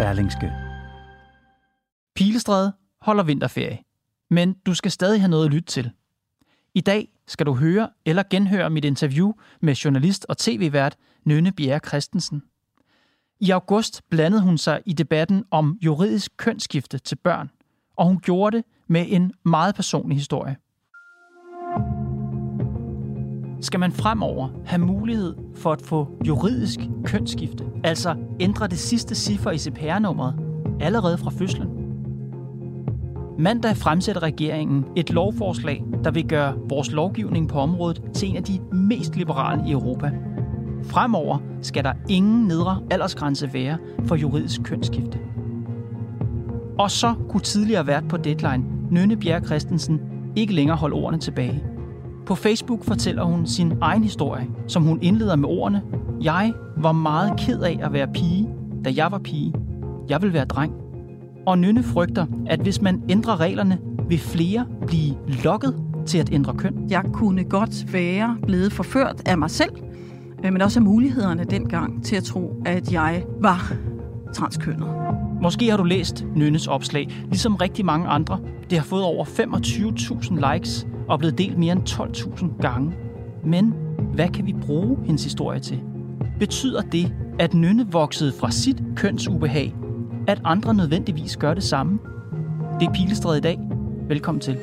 Berlingske. Pilestræde holder vinterferie, men du skal stadig have noget at lytte til. I dag skal du høre eller genhøre mit interview med journalist og tv-vært Nynne Bjerre Christensen. I august blandede hun sig i debatten om juridisk kønsskifte til børn, og hun gjorde det med en meget personlig historie. Skal man fremover have mulighed for at få juridisk kønsskifte, altså ændre det sidste ciffer i CPR-nummeret, allerede fra fødslen? Mandag fremsætter regeringen et lovforslag, der vil gøre vores lovgivning på området til en af de mest liberale i Europa. Fremover skal der ingen nedre aldersgrænse være for juridisk kønsskifte. Og så kunne tidligere vært på Deadline, Nynne Bjerg Christensen, ikke længere holde ordene tilbage. På Facebook fortæller hun sin egen historie, som hun indleder med ordene Jeg var meget ked af at være pige, da jeg var pige. Jeg vil være dreng. Og Nynne frygter, at hvis man ændrer reglerne, vil flere blive lokket til at ændre køn. Jeg kunne godt være blevet forført af mig selv, øh, men også af mulighederne dengang til at tro, at jeg var transkønnet. Måske har du læst Nynnes opslag, ligesom rigtig mange andre. Det har fået over 25.000 likes og er blevet delt mere end 12.000 gange. Men hvad kan vi bruge hendes historie til? Betyder det, at Nynne voksede fra sit kønsubehag, at andre nødvendigvis gør det samme? Det er Pilestræde i dag. Velkommen til.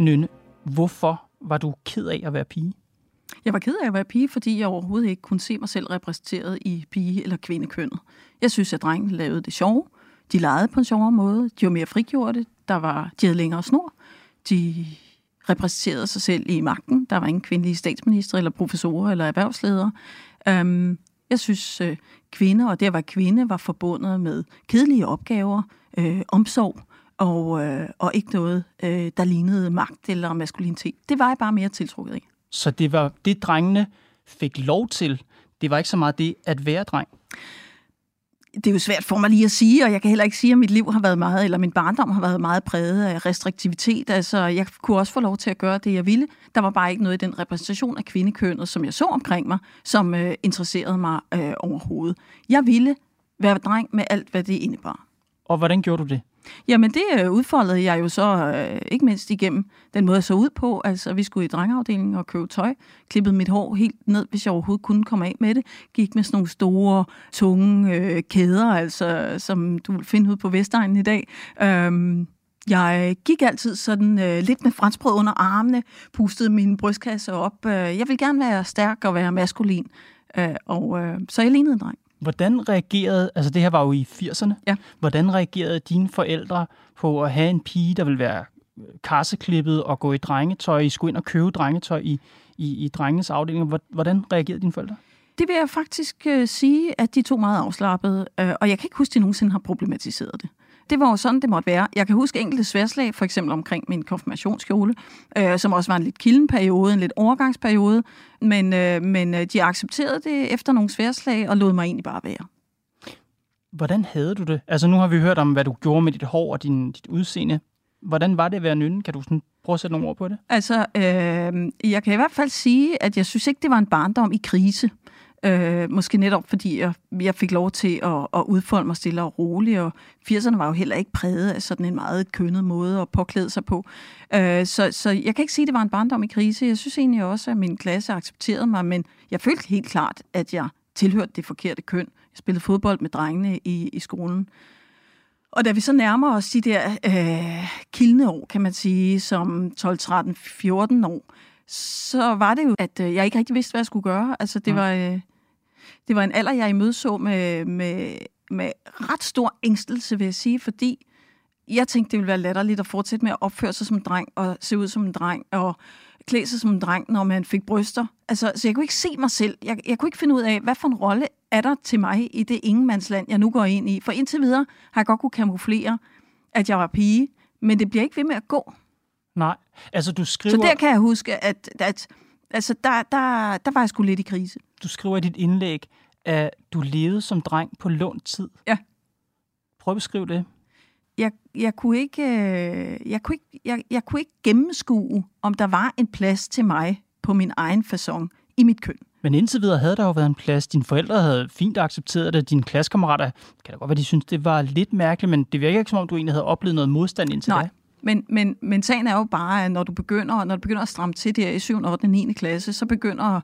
Nynne, hvorfor var du ked af at være pige? Jeg var ked af at være pige, fordi jeg overhovedet ikke kunne se mig selv repræsenteret i pige- eller kvindekønnet. Jeg synes, at drengene lavede det sjove. De legede på en sjovere måde. De var mere frigjorte. Der var, de havde længere snor. De repræsenterede sig selv i magten. Der var ingen kvindelige statsminister, eller professorer, eller erhvervsledere. Um, jeg synes, øh, kvinder, og det at være kvinde, var forbundet med kedelige opgaver, øh, omsorg, og, øh, og ikke noget, øh, der lignede magt eller maskulinitet. Det var jeg bare mere tiltrukket af. Så det var det, drengene fik lov til. Det var ikke så meget det at være dreng. Det er jo svært for mig lige at sige, og jeg kan heller ikke sige, at mit liv har været meget, eller min barndom har været meget præget af restriktivitet. Altså, jeg kunne også få lov til at gøre det, jeg ville. Der var bare ikke noget i den repræsentation af kvindekønnet, som jeg så omkring mig, som øh, interesserede mig øh, overhovedet. Jeg ville være dreng med alt, hvad det indebar. Og hvordan gjorde du det? Jamen det øh, udfoldede jeg jo så øh, ikke mindst igennem den måde, jeg så ud på. Altså vi skulle i drengeafdelingen og købe tøj, klippede mit hår helt ned, hvis jeg overhovedet kunne komme af med det. Gik med sådan nogle store, tunge øh, kæder, altså som du vil finde ud på Vestegnen i dag. Øhm, jeg gik altid sådan øh, lidt med franskbrød under armene, pustede min brystkasse op. Øh, jeg vil gerne være stærk og være maskulin. Øh, og øh, så jeg lignede en dreng. Hvordan reagerede, altså det her var jo i 80'erne, ja. hvordan reagerede dine forældre på at have en pige, der ville være karseklippet og gå i drengetøj, I skulle ind og købe drengetøj i, i, i drengenes afdeling. Hvordan reagerede dine forældre? Det vil jeg faktisk øh, sige, at de to meget afslappede, øh, og jeg kan ikke huske, at de nogensinde har problematiseret det det var jo sådan, det måtte være. Jeg kan huske enkelte sværslag, for eksempel omkring min konfirmationsskole, øh, som også var en lidt kildenperiode, en lidt overgangsperiode, men, øh, men øh, de accepterede det efter nogle sværslag og lod mig egentlig bare være. Hvordan havde du det? Altså nu har vi hørt om, hvad du gjorde med dit hår og din, dit udseende. Hvordan var det at være nynne? Kan du sådan prøve at sætte nogle ord på det? Altså, øh, jeg kan i hvert fald sige, at jeg synes ikke, det var en barndom i krise. Øh, måske netop fordi jeg, jeg fik lov til at, at udfolde mig stille og roligt, og 80'erne var jo heller ikke præget af sådan en meget kønnet måde at påklæde sig på. Øh, så, så jeg kan ikke sige, at det var en barndom i krise. Jeg synes egentlig også, at min klasse accepterede mig, men jeg følte helt klart, at jeg tilhørte det forkerte køn. Jeg spillede fodbold med drengene i, i skolen. Og da vi så nærmer os de der øh, kildende år, kan man sige, som 12, 13, 14 år, så var det jo, at øh, jeg ikke rigtig vidste, hvad jeg skulle gøre. Altså, det, var, øh, det var en alder, jeg imødså med, med med ret stor ængstelse, vil jeg sige, fordi jeg tænkte, det ville være latterligt at fortsætte med at opføre sig som en dreng, og se ud som en dreng, og klæde sig som en dreng, når man fik bryster. Altså, så jeg kunne ikke se mig selv. Jeg, jeg kunne ikke finde ud af, hvad for en rolle er der til mig i det ingenmandsland, jeg nu går ind i. For indtil videre har jeg godt kunne kamuflere, at jeg var pige, men det bliver ikke ved med at gå. Nej, altså du skriver... Så der kan jeg huske, at, at altså, der, der, der var jeg sgu lidt i krise. Du skriver i dit indlæg, at du levede som dreng på lånt tid. Ja. Prøv at beskrive det. Jeg, jeg, kunne ikke, øh, jeg, kunne ikke, jeg, jeg kunne ikke gennemskue, om der var en plads til mig på min egen façon i mit køn. Men indtil videre havde der jo været en plads. Dine forældre havde fint accepteret det. Dine klassekammerater, kan da godt være, de synes, det var lidt mærkeligt, men det virker ikke, som om du egentlig havde oplevet noget modstand indtil Nej. da. Men, men, men sagen er jo bare, at når du begynder, når du begynder at stramme til der i 7., 8. og 9. klasse, så begynder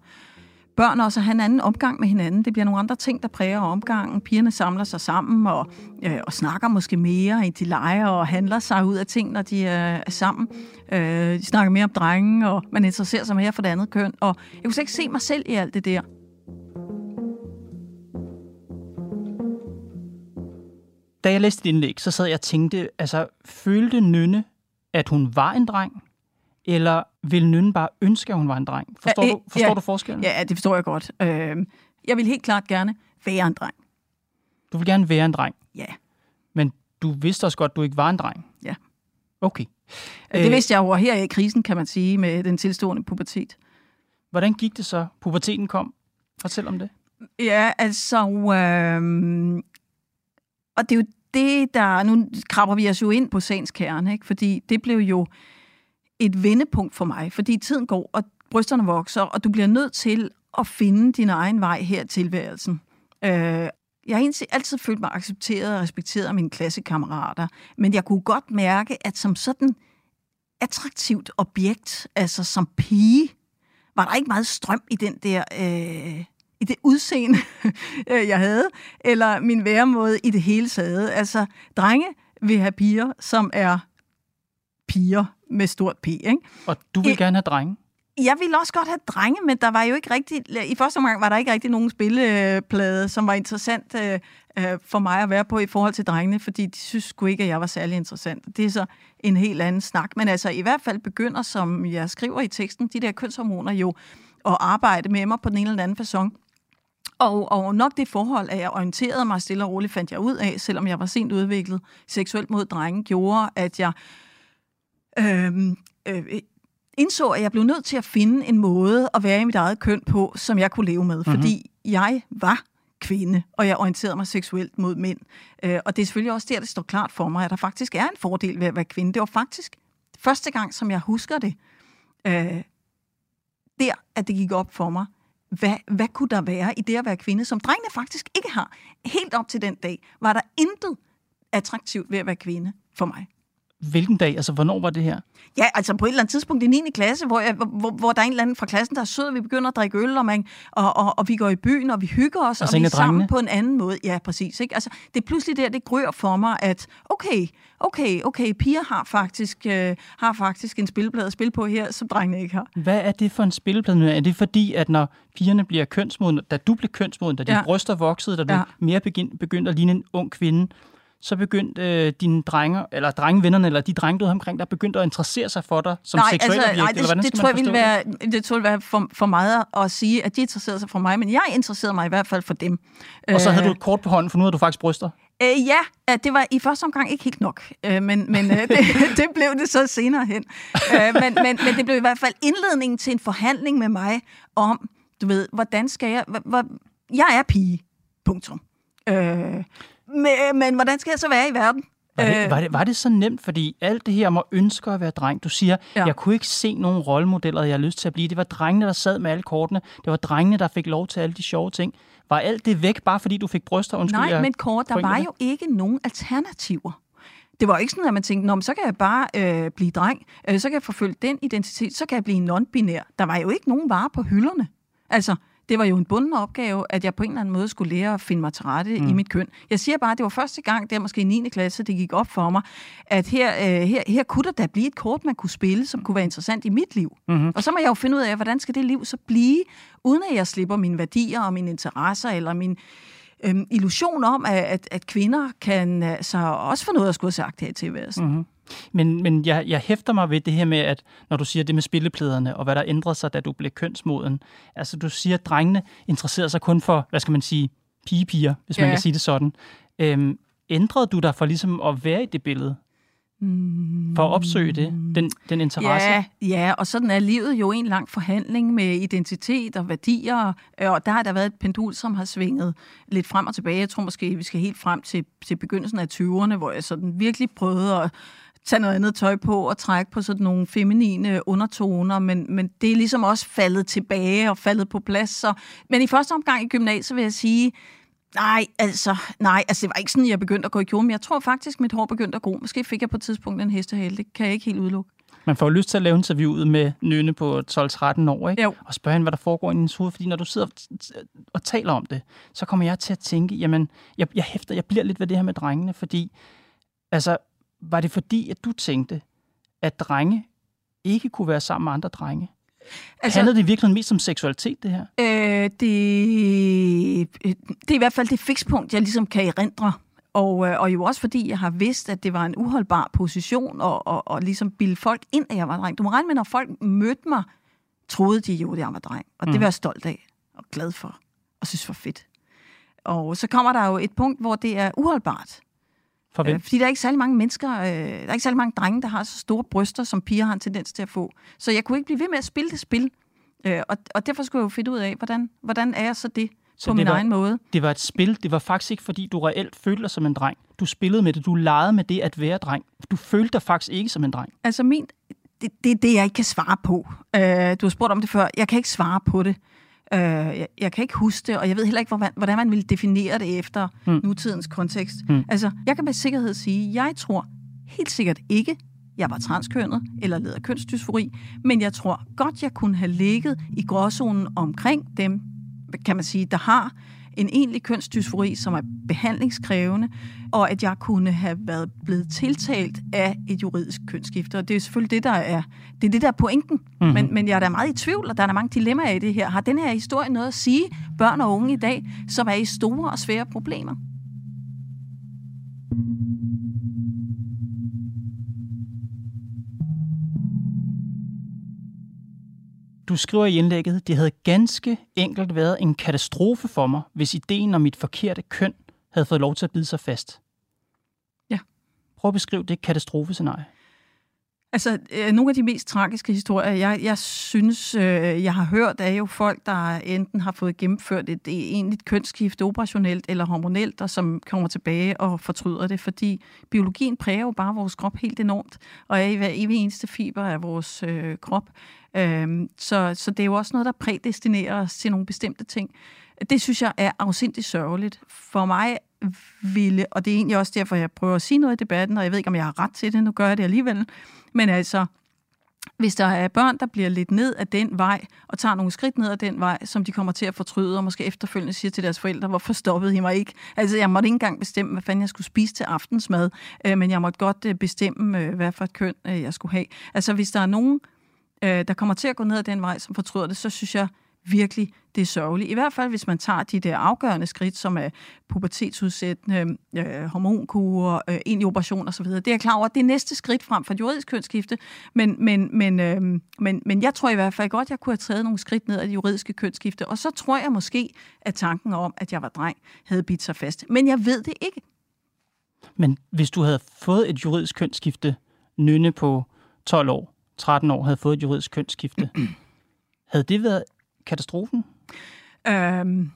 børn også at have en anden omgang med hinanden. Det bliver nogle andre ting, der præger omgangen. Pigerne samler sig sammen og, øh, og snakker måske mere, end de leger og handler sig ud af ting, når de øh, er sammen. Øh, de snakker mere om drenge, og man interesserer sig mere for det andet køn. Og jeg kunne slet ikke se mig selv i alt det der. Da jeg læste dit indlæg, så sad jeg og tænkte, altså, følte Nynne, at hun var en dreng? Eller ville Nynne bare ønske, at hun var en dreng? Forstår, Ja, du, forstår ja. du forskellen? Ja, det forstår jeg godt. Øh, jeg vil helt klart gerne være en dreng. Du vil gerne være en dreng, Ja, men du vidste også godt, at du ikke var en dreng. Ja. Okay. det Øh, vidste jeg jo her i krisen, kan man sige, med den tilstående pubertet. Hvordan gik det så? Puberteten kom. Fortæl om det. Ja, altså... Øh, og det er jo det, der... Nu krabber vi os jo ind på sagens kerne, ikke? Fordi det blev jo et vendepunkt for mig. Fordi tiden går, og brysterne vokser, og du bliver nødt til at finde din egen vej her i tilværelsen. Øh, jeg har egentlig altid følt mig accepteret og respekteret af mine klassekammerater, men jeg kunne godt mærke, at som sådan attraktivt objekt, altså som pige, var der ikke meget strøm i den der... Øh, i det udseende, øh, jeg havde, eller min væremåde i det hele taget. Altså, drenge vil have piger, som er piger med stort P, ikke? Og du vil Øh, gerne have drenge. Jeg ville også godt have drenge, men der var jo ikke rigtig... I første omgang var der ikke rigtig nogen spilleplade, som var interessant øh, øh, for mig at være på i forhold til drengene, fordi de synes sgu ikke, at jeg var særlig interessant. Det er så en helt anden snak. Men altså, i hvert fald begynder, som jeg skriver i teksten, de der kønshormoner jo at arbejde med mig på den ene eller anden façon. Og, og nok det forhold, at jeg orienterede mig stille og roligt, fandt jeg ud af, selvom jeg var sent udviklet seksuelt mod drenge, gjorde, at jeg øhm, øh, indså, at jeg blev nødt til at finde en måde at være i mit eget køn på, som jeg kunne leve med. Mm-hmm. Fordi jeg var kvinde, og jeg orienterede mig seksuelt mod mænd. Øh, og det er selvfølgelig også der, det står klart for mig, at der faktisk er en fordel ved at være kvinde. Det var faktisk første gang, som jeg husker det, øh, der, at det gik op for mig, hvad, hvad kunne der være i det at være kvinde, som drengene faktisk ikke har. Helt op til den dag var der intet attraktivt ved at være kvinde for mig. Hvilken dag? Altså, hvornår var det her? Ja, altså på et eller andet tidspunkt i 9. klasse, hvor, jeg, hvor, hvor der er en eller anden fra klassen, der er sød, og vi begynder at drikke øl, og, man, og, og, og vi går i byen, og vi hygger os, Og og, vi er drengene? sammen på en anden måde. Ja, præcis. Ikke? Altså, det er pludselig der, det grør for mig, at okay, okay, okay, piger har faktisk, øh, har faktisk en spilleplade at spille på her, som drengene ikke har. Hvad er det for en spilleplade? Er det fordi, at når pigerne bliver kønsmodne, da du blev kønsmoden, da dine Ja. bryster voksede, da du Ja. mere begyn, begyndte at ligne en ung kvinde, så begyndte øh, dine drenge, eller drengevennerne, eller de drenge, du havde omkring dig, begyndte at interessere sig for dig som nej, seksuel altså, objekt, nej, eller det, hvordan det skal tror jeg ville være, det tror jeg ville være for, for meget at sige, at de interesserede sig for mig, men jeg interesserede mig i hvert fald for dem. det? Og så havde Øh, du et kort på hånden, for nu havde du faktisk bryster. Øh, ja, det var i første omgang ikke helt nok, øh, men, men øh, det, det blev det så senere hen. Øh, men, men, men det blev i hvert fald indledningen til en forhandling med mig om, du ved, hvordan skal jeg... Hvor, hvor, jeg er pige, punktum. Øh, men, men hvordan skal jeg så være i verden? Var det, Øh, var, det, var det så nemt? Fordi alt det her om at ønske at være dreng, du siger, Ja. jeg kunne ikke se nogen rollemodeller, jeg har lyst til at blive. Det var drengene, der sad med alle kortene. Det var drengene, der fik lov til alle de sjove ting. Var alt det væk, bare fordi du fik bryster? Undskyld, Nej, jeg men kort, der var jo ikke nogen alternativer. Det var ikke sådan, at man tænkte, Nå, men så kan jeg bare øh, blive dreng, øh, så kan jeg forfølge den identitet, så kan jeg blive non-binær. Der var jo ikke nogen varer på hylderne. Altså, det var jo en bunden opgave, at jeg på en eller anden måde skulle lære at finde mig til rette mm. i mit køn. Jeg siger bare, at det var første gang, der måske i 9. klasse, det gik op for mig, at her, øh, her, her kunne der da blive et kort, man kunne spille, som kunne være interessant i mit liv. Mm-hmm. Og så må jeg jo finde ud af, hvordan skal det liv så blive, uden at jeg slipper mine værdier og mine interesser, eller min, øhm, illusion om, at, at, at kvinder kan altså også få noget at skulle have sagt her i tilværelsen. Mm-hmm. Men, men jeg, jeg hæfter mig ved det her med, at når du siger det med spillepladerne, og hvad der ændrede sig, da du blev kønsmoden. Altså, du siger, at drengene interesserer sig kun for, hvad skal man sige, pigepiger, hvis man ja. kan sige det sådan. Øhm, ændrede du dig for ligesom at være i det billede? For at opsøge det, den, den interesse? Ja, ja, og sådan er livet jo en lang forhandling med identitet og værdier, og der har der været et pendul, som har svinget lidt frem og tilbage. Jeg tror måske, vi skal helt frem til, til begyndelsen af 20'erne, hvor jeg sådan virkelig prøvede at tage noget andet tøj på og trække på sådan nogle feminine undertoner, men, men det er ligesom også faldet tilbage og faldet på plads. Så, men i første omgang i gymnasiet vil jeg sige, Nej, altså, nej, altså det var ikke sådan, jeg begyndte at gå i kjole, men jeg tror faktisk, mit hår begyndte at gro. Måske fik jeg på et tidspunkt en hestehale, det kan jeg ikke helt udelukke. Man får lyst til at lave interviewet med Nynne på 12-13 år, ikke? Jo. og spørge hende, hvad der foregår i hendes hoved, fordi når du sidder og taler om det, så kommer jeg til at tænke, jamen, jeg, jeg hæfter, jeg bliver lidt ved det her med drengene, fordi, altså, var det fordi, at du tænkte, at drenge ikke kunne være sammen med andre drenge? Altså, Handlede det virkelig mest om seksualitet, det her? Øh, det, det er i hvert fald det fikspunkt, jeg ligesom kan erindre. Og, øh, og jo også fordi, jeg har vidst, at det var en uholdbar position, og, og, og ligesom bilde folk ind, at jeg var dreng. Du må regne med, når folk mødte mig, troede de jo, at jeg var dreng. Og mm. det var jeg stolt af, og glad for, og synes var fedt. Og så kommer der jo et punkt, hvor det er uholdbart. For hvem? Øh, fordi der er ikke særlig mange mennesker, øh, der er ikke særlig mange drenge, der har så store bryster, som piger har en tendens til at få. Så jeg kunne ikke blive ved med at spille det spil. Øh, og, og derfor skulle jeg jo finde ud af, hvordan, hvordan er jeg så det så på det min var, egen måde. Det var et spil. Det var faktisk ikke, fordi du reelt følte dig som en dreng. Du spillede med det. Du legede med det at være dreng. Du følte dig faktisk ikke som en dreng. Altså min... Det er det, det, jeg ikke kan svare på. Øh, du har spurgt om det før. Jeg kan ikke svare på det. Øh, jeg, jeg kan ikke huske det, og jeg ved heller ikke, hvordan, hvordan man vil definere det efter mm. nutidens kontekst. Mm. Altså, jeg kan med sikkerhed sige, jeg tror helt sikkert ikke, jeg var transkønnet eller led af kønsdysfori, men jeg tror godt, jeg kunne have ligget i gråzonen omkring dem, kan man sige, der har en egentlig kønsdysfori, som er behandlingskrævende, og at jeg kunne have været blevet tiltalt af et juridisk kønsskifte. Og det er selvfølgelig det, der er, det er, det, der er pointen. Mm-hmm. Men, men jeg er da meget i tvivl, og der er der mange dilemmaer i det her. Har den her historie noget at sige børn og unge i dag, som er i store og svære problemer? Du skriver i indlægget, det havde ganske enkelt været en katastrofe for mig, hvis ideen om mit forkerte køn havde fået lov til at bide sig fast. Ja. Prøv at beskrive det katastrofescenarie. Altså, øh, nogle af de mest tragiske historier, jeg, jeg synes, øh, jeg har hørt, er jo folk, der enten har fået gennemført et, egentligt kønsskift operationelt eller hormonelt, og som kommer tilbage og fortryder det, fordi biologien præger jo bare vores krop helt enormt, og er i hver evig eneste fiber af vores øh, krop. Øh, så, så det er jo også noget, der prædestinerer os til nogle bestemte ting. Det synes jeg er afsindigt sørgeligt. For mig ville, og det er egentlig også derfor, jeg prøver at sige noget i debatten, og jeg ved ikke, om jeg har ret til det, nu gør jeg det alligevel, men altså, hvis der er børn, der bliver lidt ned af den vej, og tager nogle skridt ned ad den vej, som de kommer til at fortryde, og måske efterfølgende siger til deres forældre, hvorfor stoppede I mig ikke? Altså, jeg måtte ikke engang bestemme, hvad fanden jeg skulle spise til aftensmad, øh, men jeg måtte godt øh, bestemme, øh, hvad for et køn øh, jeg skulle have. Altså, hvis der er nogen, øh, der kommer til at gå ned ad den vej, som fortryder det, så synes jeg, virkelig, det er sørgeligt. I hvert fald, hvis man tager de der afgørende skridt, som er pubertetsudsættende, øh, hormonkurer, øh, i operation osv. Det er jeg klar over, det er næste skridt frem for et juridisk kønsskifte, men, men, men, øh, men, men jeg tror i hvert fald godt, jeg kunne have taget nogle skridt ned af det juridiske kønsskifte, og så tror jeg måske, at tanken om, at jeg var dreng, havde bidt sig fast. Men jeg ved det ikke. Men hvis du havde fået et juridisk kønsskifte, nynne på 12 år, 13 år, havde fået et juridisk kønsskifte, havde det været katastrofen? Øhm,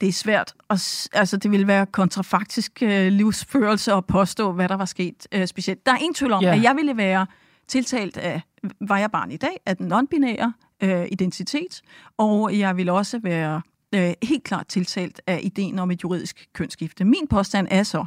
det er svært. Og, altså, det ville være kontrafaktisk øh, livsførelse at påstå, hvad der var sket øh, specielt. Der er ingen tvivl om, yeah. at jeg ville være tiltalt af, var jeg barn i dag, af den non-binære øh, identitet, og jeg ville også være øh, helt klart tiltalt af ideen om et juridisk kønsskifte. Min påstand er så,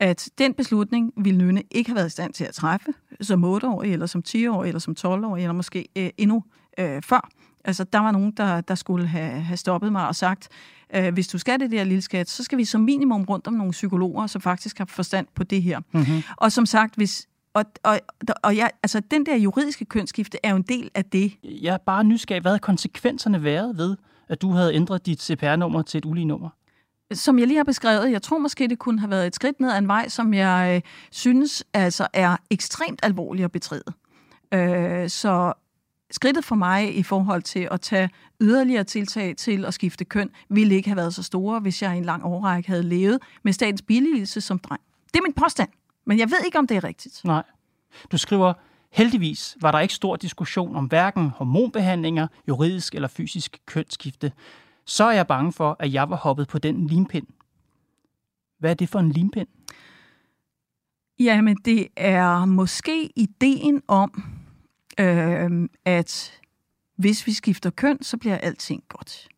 at den beslutning ville Nynne ikke have været i stand til at træffe som 8-årig, eller som 10-årig, eller som 12-årig, eller måske øh, endnu øh, før. Altså, der var nogen, der, der skulle have, have stoppet mig og sagt, øh, hvis du skal det der lille skat, så skal vi som minimum rundt om nogle psykologer, som faktisk har forstand på det her. Mm-hmm. Og som sagt, hvis, og, og, og ja, altså, den der juridiske kønsskifte er jo en del af det. Jeg er bare nysgerrig, hvad har konsekvenserne været ved, at du havde ændret dit CPR-nummer til et ulige nummer? Som jeg lige har beskrevet, jeg tror måske, det kunne have været et skridt ned ad en vej, som jeg øh, synes altså er ekstremt alvorligt at betræde. Øh, så skridtet for mig i forhold til at tage yderligere tiltag til at skifte køn, ville ikke have været så store, hvis jeg i en lang årrække havde levet med statens billigelse som dreng. Det er min påstand, men jeg ved ikke, om det er rigtigt. Nej. Du skriver, heldigvis var der ikke stor diskussion om hverken hormonbehandlinger, juridisk eller fysisk kønsskifte. Så er jeg bange for, at jeg var hoppet på den limpind. Hvad er det for en limpind? Jamen, det er måske ideen om, øh, at hvis vi skifter køn, så bliver alting godt.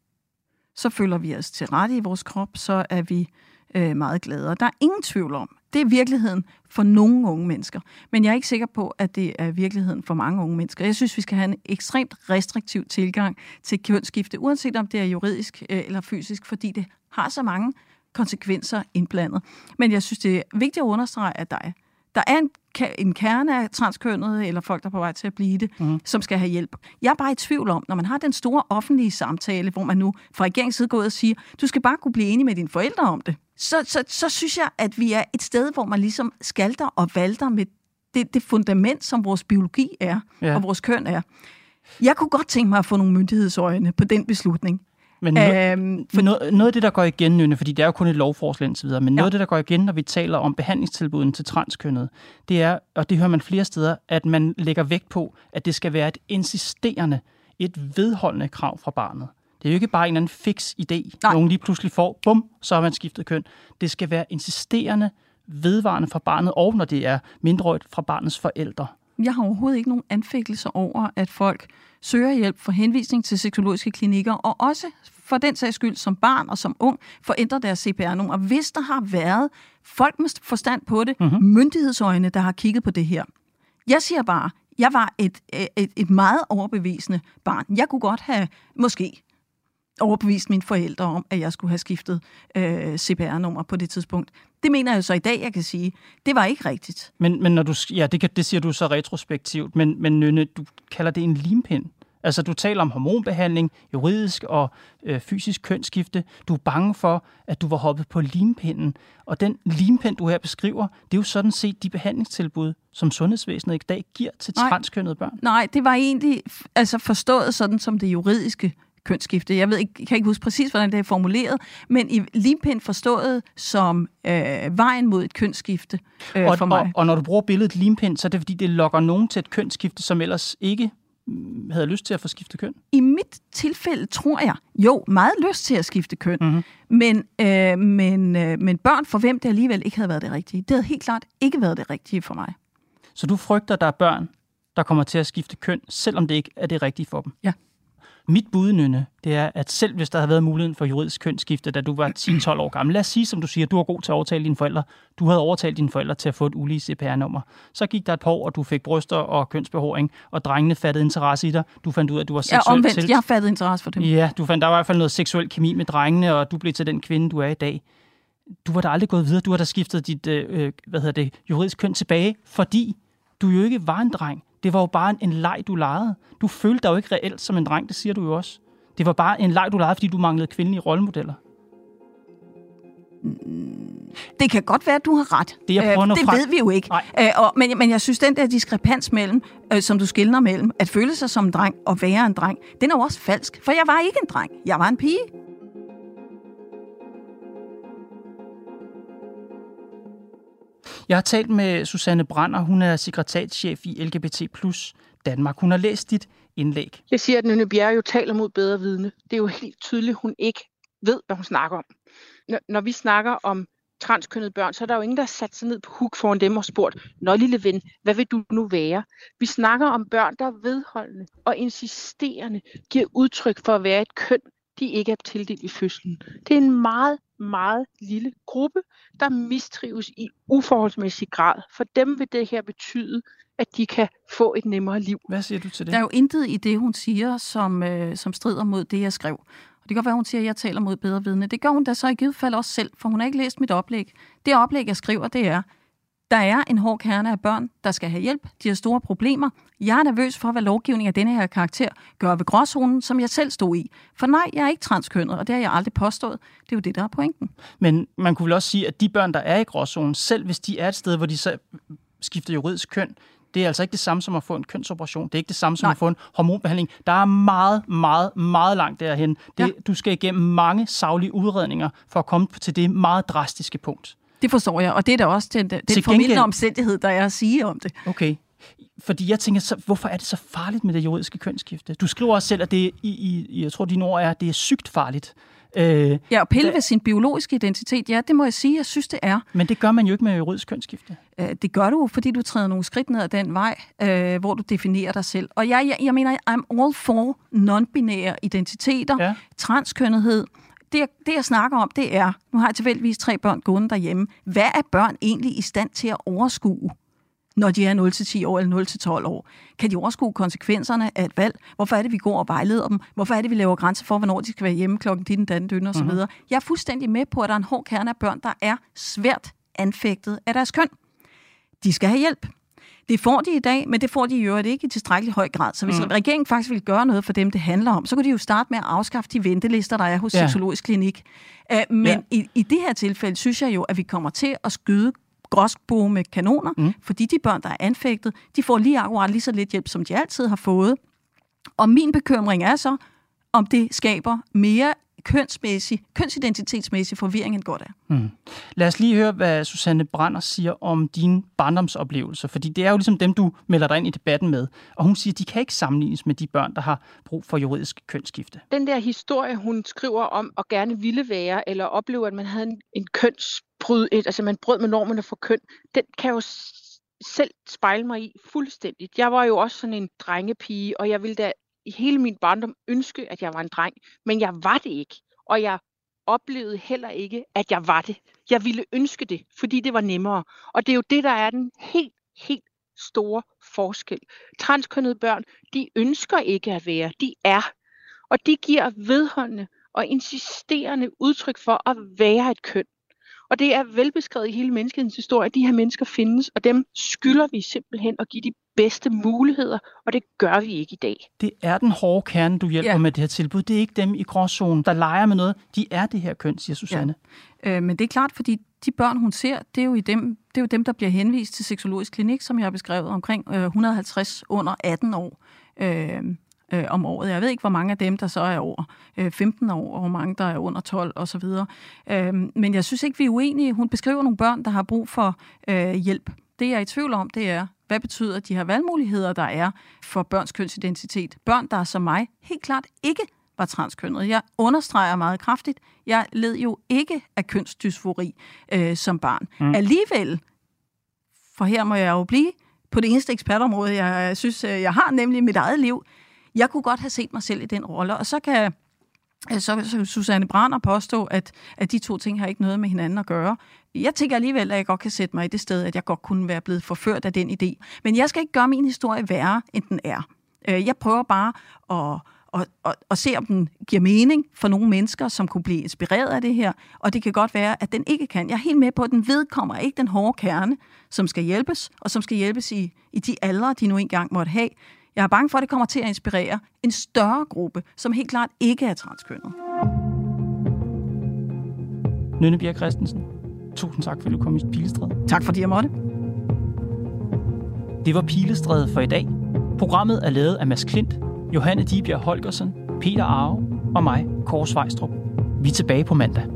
Så føler vi os til rette i vores krop, så er vi øh, meget glade. Der er ingen tvivl om, det er virkeligheden for nogle unge mennesker. Men jeg er ikke sikker på, at det er virkeligheden for mange unge mennesker. Jeg synes, vi skal have en ekstremt restriktiv tilgang til kønsskifte, uanset om det er juridisk øh, eller fysisk, fordi det har så mange konsekvenser indblandet. Men jeg synes, det er vigtigt at understrege, at der er der er en, en kerne af transkønnede, eller folk, der er på vej til at blive det, mm. som skal have hjælp. Jeg er bare i tvivl om, når man har den store offentlige samtale, hvor man nu fra regeringens side går ud og siger, du skal bare kunne blive enig med dine forældre om det, så, så, så synes jeg, at vi er et sted, hvor man ligesom skalter og valter med det, det fundament, som vores biologi er, ja. og vores køn er. Jeg kunne godt tænke mig at få nogle myndighedsøjne på den beslutning. Men no, øhm, for noget, noget af det, der går igen, Nynne, fordi det er jo kun et lovforslag og så videre, men ja. noget af det, der går igen, når vi taler om behandlingstilbuden til transkønnet, det er, og det hører man flere steder, at man lægger vægt på, at det skal være et insisterende, et vedholdende krav fra barnet. Det er jo ikke bare en eller anden fix idé, Nej. nogen lige pludselig får, bum, så har man skiftet køn. Det skal være insisterende, vedvarende fra barnet, og når det er mindreårigt fra barnets forældre. Jeg har overhovedet ikke nogen anfægtelse over, at folk søger hjælp for henvisning til seksuologiske klinikker, og også for den sags skyld som barn og som ung, forændrer deres CPR-nummer. Hvis der har været folk med forstand på det, mm-hmm. myndighedsøjne, der har kigget på det her. Jeg siger bare, jeg var et, et, et meget overbevisende barn. Jeg kunne godt have, måske, overbevist mine forældre om, at jeg skulle have skiftet øh, CPR-nummer på det tidspunkt. Det mener jeg så i dag, jeg kan sige. Det var ikke rigtigt. Men, men når du, ja, det, kan, det siger du så retrospektivt, men, men Nynne, du kalder det en limpind. Altså, du taler om hormonbehandling, juridisk og øh, fysisk kønsskifte. Du er bange for, at du var hoppet på limpinden. Og den limpind, du her beskriver, det er jo sådan set de behandlingstilbud, som sundhedsvæsenet i dag giver til transkønnede børn. Nej, det var egentlig altså forstået sådan som det juridiske kønsskifte. Jeg ved ikke, jeg kan ikke huske præcis, hvordan det er formuleret, men i limpind forstået som øh, vejen mod et kønsskifte øh, og, for mig. Og, og når du bruger billedet limpind, så er det fordi, det lokker nogen til et kønsskifte, som ellers ikke havde lyst til at få skiftet køn? I mit tilfælde tror jeg, jo, meget lyst til at skifte køn, mm-hmm. men, øh, men, øh, men børn for hvem det alligevel ikke havde været det rigtige. Det havde helt klart ikke været det rigtige for mig. Så du frygter, der er børn, der kommer til at skifte køn, selvom det ikke er det rigtige for dem? Ja. Mit bud, Nynne, det er, at selv hvis der havde været muligheden for juridisk kønsskifte, da du var 10-12 år gammel, lad os sige, som du siger, du var god til at overtale dine forældre, du havde overtalt dine forældre til at få et ulige CPR-nummer. Så gik der et par år, og du fik bryster og kønsbehåring, og drengene fattede interesse i dig. Du fandt ud af, at du var seksuelt ja, omvendt, til. jeg fattede interesse for dem. Ja, du fandt der var i hvert fald noget seksuel kemi med drengene, og du blev til den kvinde, du er i dag. Du var da aldrig gået videre. Du har da skiftet dit øh, øh hvad hedder det, juridisk køn tilbage, fordi du jo ikke var en dreng. Det var jo bare en, en leg, du legede. Du følte dig jo ikke reelt som en dreng, det siger du jo også. Det var bare en leg, du legede, fordi du manglede kvindelige rollemodeller. Det kan godt være, at du har ret. Det, jeg øh, det frem... ved vi jo ikke. Øh, og, men, men jeg synes, den der diskrepans mellem, øh, som du skiller mellem, at føle sig som en dreng og være en dreng, den er jo også falsk. For jeg var ikke en dreng. Jeg var en pige. Jeg har talt med Susanne Brander. Hun er sekretariatschef i LGBT Plus Danmark. Hun har læst dit indlæg. Det siger, at Nynne Bjerre jo taler mod bedre vidne. Det er jo helt tydeligt, at hun ikke ved, hvad hun snakker om. Når, når vi snakker om transkønnede børn, så er der jo ingen, der har sat sig ned på huk foran dem og spurgt, Nå lille ven, hvad vil du nu være? Vi snakker om børn, der er vedholdende og insisterende, giver udtryk for at være et køn, de ikke er tildelt i fødslen. Det er en meget, meget lille gruppe, der mistrives i uforholdsmæssig grad. For dem vil det her betyde, at de kan få et nemmere liv. Hvad siger du til det? Der er jo intet i det, hun siger, som, øh, som strider mod det, jeg skrev. Og det kan godt være, hun siger, at jeg taler mod bedre vidne. Det gør hun da så i givet fald også selv, for hun har ikke læst mit oplæg. Det oplæg, jeg skriver, det er, Der er en hård kerne af børn, der skal have hjælp. De har store problemer. Jeg er nervøs for, hvad lovgivning af denne her karakter gør ved gråzonen, som jeg selv stod i. For nej, jeg er ikke transkønnet, og det har jeg aldrig påstået. Det er jo det, der er pointen. Men man kunne vel også sige, at de børn, der er i gråzonen, selv hvis de er et sted, hvor de så skifter juridisk køn, det er altså ikke det samme som at få en kønsoperation. Det er ikke det samme som Nej. at få en hormonbehandling. Der er meget, meget, meget langt derhen. Det, ja. Du skal igennem mange savlige udredninger for at komme til det meget drastiske punkt. Det forstår jeg, og det er da også den, den formidlende gengæld... omstændighed, der er at sige om det. Okay. Fordi jeg tænker, så, hvorfor er det så farligt med det juridiske kønsskifte? Du skriver også selv, at det i, i jeg tror, dine ord er, at det er sygt farligt. Øh, ja, og pille ved sin biologiske identitet, ja, det må jeg sige, jeg synes, det er. Men det gør man jo ikke med juridisk kønsskifte. Øh, det gør du, fordi du træder nogle skridt ned ad den vej, øh, hvor du definerer dig selv. Og jeg, jeg, jeg mener, I'm all for non-binære identiteter, ja. transkønnethed. Det, det, jeg snakker om, det er, nu har jeg tilfældigvis tre børn gående derhjemme. Hvad er børn egentlig i stand til at overskue? når de er 0-10 år eller 0-12 år? Kan de overskue konsekvenserne af et valg? Hvorfor er det, vi går og vejleder dem? Hvorfor er det, vi laver grænser for, hvornår de skal være hjemme klokken din, den, dønne osv.? Mm-hmm. Jeg er fuldstændig med på, at der er en hård kerne af børn, der er svært anfægtet af deres køn. De skal have hjælp. Det får de i dag, men det får de i øvrigt ikke i tilstrækkelig høj grad. Så hvis mm. regeringen faktisk vil gøre noget for dem, det handler om, så kunne de jo starte med at afskaffe de ventelister, der er hos ja. Seksologisk Klinik. Uh, men ja. i, i det her tilfælde synes jeg jo, at vi kommer til at skyde gråskbo med kanoner, mm. fordi de børn, der er anfægtet, de får lige akkurat lige så lidt hjælp, som de altid har fået. Og min bekymring er så, om det skaber mere kønsmæssig, kønsidentitetsmæssig forvirring end godt er. Mm. Lad os lige høre, hvad Susanne Brander siger om dine barndomsoplevelser, fordi det er jo ligesom dem, du melder dig ind i debatten med. Og hun siger, at de kan ikke sammenlignes med de børn, der har brug for juridisk kønsskifte. Den der historie, hun skriver om at gerne ville være, eller opleve, at man havde en, en kønsbryd, et, altså man brød med normerne for køn, den kan jo selv spejle mig i fuldstændigt. Jeg var jo også sådan en drengepige, og jeg ville da i hele min barndom ønske, at jeg var en dreng, men jeg var det ikke. Og jeg oplevede heller ikke, at jeg var det. Jeg ville ønske det, fordi det var nemmere. Og det er jo det, der er den helt, helt store forskel. Transkønnede børn, de ønsker ikke at være, de er. Og de giver vedholdende og insisterende udtryk for at være et køn. Og det er velbeskrevet i hele menneskehedens historie, at de her mennesker findes, og dem skylder vi simpelthen at give de bedste muligheder, og det gør vi ikke i dag. Det er den hårde kerne, du hjælper ja. med det her tilbud. Det er ikke dem i gråzonen, der leger med noget. De er det her køn, siger Susanne. Ja. Øh, men det er klart, fordi de børn, hun ser, det er jo, i dem, det er jo dem, der bliver henvist til seksologisk klinik, som jeg har beskrevet, omkring øh, 150 under 18 år. Øh, øh, om året. Jeg ved ikke, hvor mange af dem, der så er over øh, 15 år, og hvor mange, der er under 12 osv. Øh, men jeg synes ikke, vi er uenige. Hun beskriver nogle børn, der har brug for øh, hjælp. Det, jeg er i tvivl om, det er, hvad betyder de her valgmuligheder, der er for børns kønsidentitet? Børn, der som mig helt klart ikke var transkønnet. Jeg understreger meget kraftigt, jeg led jo ikke af kønsdysfori øh, som barn. Mm. Alligevel, for her må jeg jo blive på det eneste ekspertområde, jeg synes, øh, jeg har, nemlig mit eget liv, jeg kunne godt have set mig selv i den rolle, og så kan øh, så så Susanne Brander påstå, at, at de to ting har ikke noget med hinanden at gøre. Jeg tænker alligevel, at jeg godt kan sætte mig i det sted, at jeg godt kunne være blevet forført af den idé. Men jeg skal ikke gøre min historie værre, end den er. Øh, jeg prøver bare at, at, at, at se, om den giver mening for nogle mennesker, som kunne blive inspireret af det her. Og det kan godt være, at den ikke kan. Jeg er helt med på, at den vedkommer ikke den hårde kerne, som skal hjælpes, og som skal hjælpes i, i de aldre, de nu engang måtte have. Jeg er bange for, at det kommer til at inspirere en større gruppe, som helt klart ikke er transkønnet. Nynne Bjerg Christensen, tusind tak, fordi du kom i Pilestræde. Tak fordi jeg måtte. Det var Pilestræde for i dag. Programmet er lavet af Mads Klint, Johanne Dibjerg Holgersen, Peter Arve og mig, Kåre Svejstrup. Vi er tilbage på mandag.